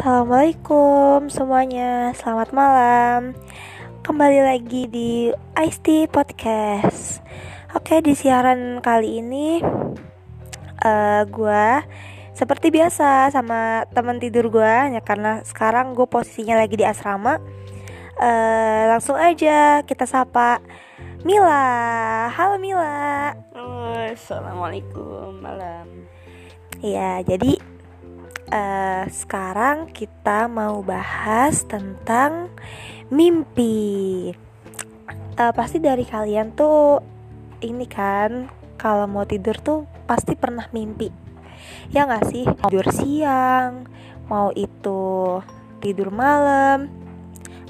Assalamualaikum semuanya, selamat malam. Kembali lagi di Ice Tea Podcast. Oke, di siaran kali ini uh, Gue seperti biasa sama teman tidur gue ya Karena sekarang gue posisinya lagi di asrama. Uh, Langsung aja kita sapa Mila. Halo Mila. Oh, Assalamualaikum malam. Iya, jadi uh, sekarang kita mau bahas tentang mimpi. Uh, pasti dari kalian tuh ini kan kalau mau tidur tuh pasti pernah mimpi. Ya nggak sih? Tidur siang, mau itu tidur malam,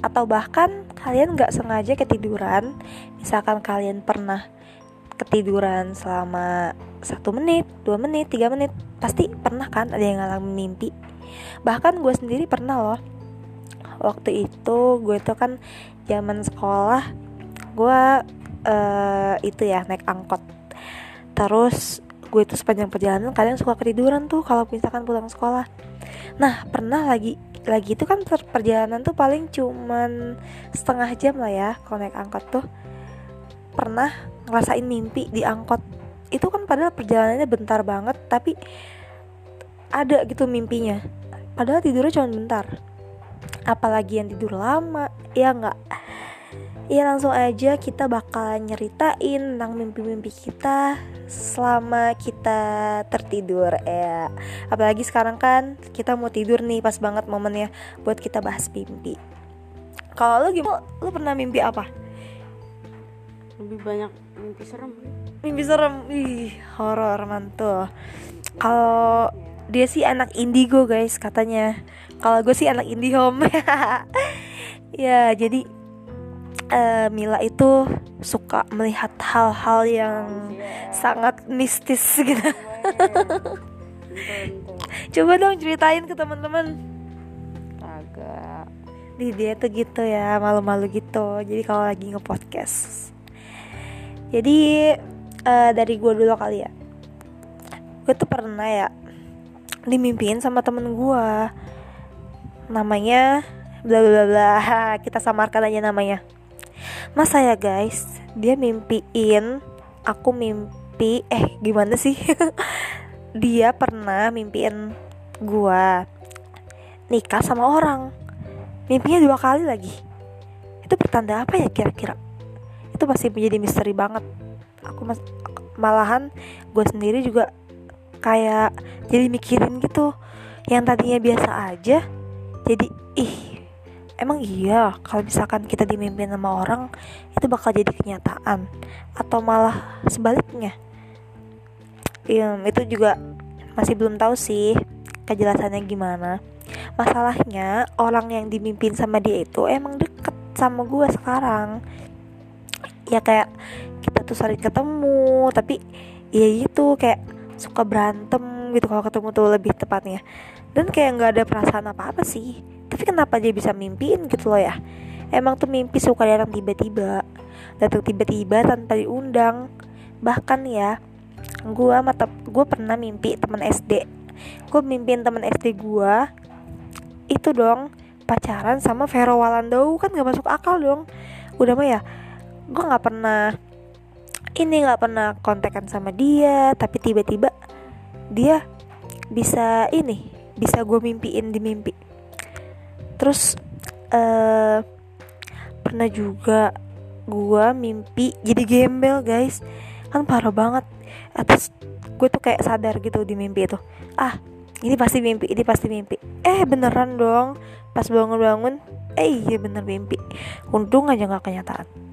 atau bahkan kalian nggak sengaja ketiduran. Misalkan kalian pernah ketiduran selama satu menit, dua menit, tiga menit Pasti pernah kan ada yang ngalamin mimpi? Bahkan gue sendiri pernah loh. Waktu itu gue tuh kan zaman sekolah Gue uh, itu ya naik angkot. Terus gue tuh sepanjang perjalanan kadang suka ketiduran tuh kalau misalkan pulang sekolah. Nah pernah lagi lagi itu kan perjalanan tuh paling cuman setengah jam lah ya kalau naik angkot tuh pernah ngerasain mimpi di angkot. Itu kan padahal perjalanannya bentar banget tapi ada gitu mimpinya. Padahal tidurnya cuma bentar. Apalagi yang tidur lama ya nggak. Ya langsung aja kita bakalan nyeritain tentang mimpi-mimpi kita selama kita tertidur ya. Apalagi sekarang kan kita mau tidur nih pas banget momennya buat kita bahas mimpi. Kalau lo gimana? Lo pernah mimpi apa lebih banyak mimpi serem. Mimpi serem? Ih horor mantul. Kalau dia sih anak indigo guys katanya. Kalau gue sih anak indihome. Ya jadi uh, Mila itu suka melihat hal-hal yang sangat mistis gitu. Coba dong ceritain ke teman-teman. Agak. Di dia tuh gitu ya malu-malu gitu. Jadi kalau lagi nge-podcast jadi uh, dari gue dulu kali ya gue tuh pernah ya dimimpiin sama temen gue namanya bla bla bla kita samarkan aja namanya. Masa ya guys dia mimpiin aku mimpi eh gimana sih? Dia pernah mimpiin gue nikah sama orang. Mimpinya dua kali lagi. Itu pertanda apa ya kira-kira itu masih menjadi misteri banget. Aku mas malahan gue sendiri juga kayak jadi mikirin gitu yang tadinya biasa aja jadi ih emang iya kalau misalkan kita dimimpin sama orang itu bakal jadi kenyataan atau malah sebaliknya? Ya, itu juga masih belum tahu sih kejelasannya gimana. Masalahnya orang yang dimimpin sama dia itu emang deket sama gue sekarang ya kayak kita tuh sering ketemu tapi ya itu kayak suka berantem gitu kalau ketemu tuh lebih tepatnya. Dan kayak nggak ada perasaan apa apa sih. Tapi kenapa dia bisa mimpiin gitu loh ya? Emang tuh mimpi suka datang tiba-tiba. Datang tiba-tiba tanpa diundang. Bahkan ya gue mata gue pernah mimpi teman SD gue mimpin teman SD gue itu dong pacaran sama Vero Walando. Kan gak masuk akal dong. Udah mah ya gue nggak pernah ini nggak pernah kontekan sama dia tapi tiba-tiba dia bisa ini bisa gue mimpiin di mimpi. Terus uh, pernah juga gue mimpi jadi gembel guys. Kan parah banget. Atas gue tuh kayak sadar gitu di mimpi itu. Ah ini pasti mimpi ini pasti mimpi. Eh beneran dong. Pas bangun-bangun eh iya bener mimpi. Untung aja nggak kenyataan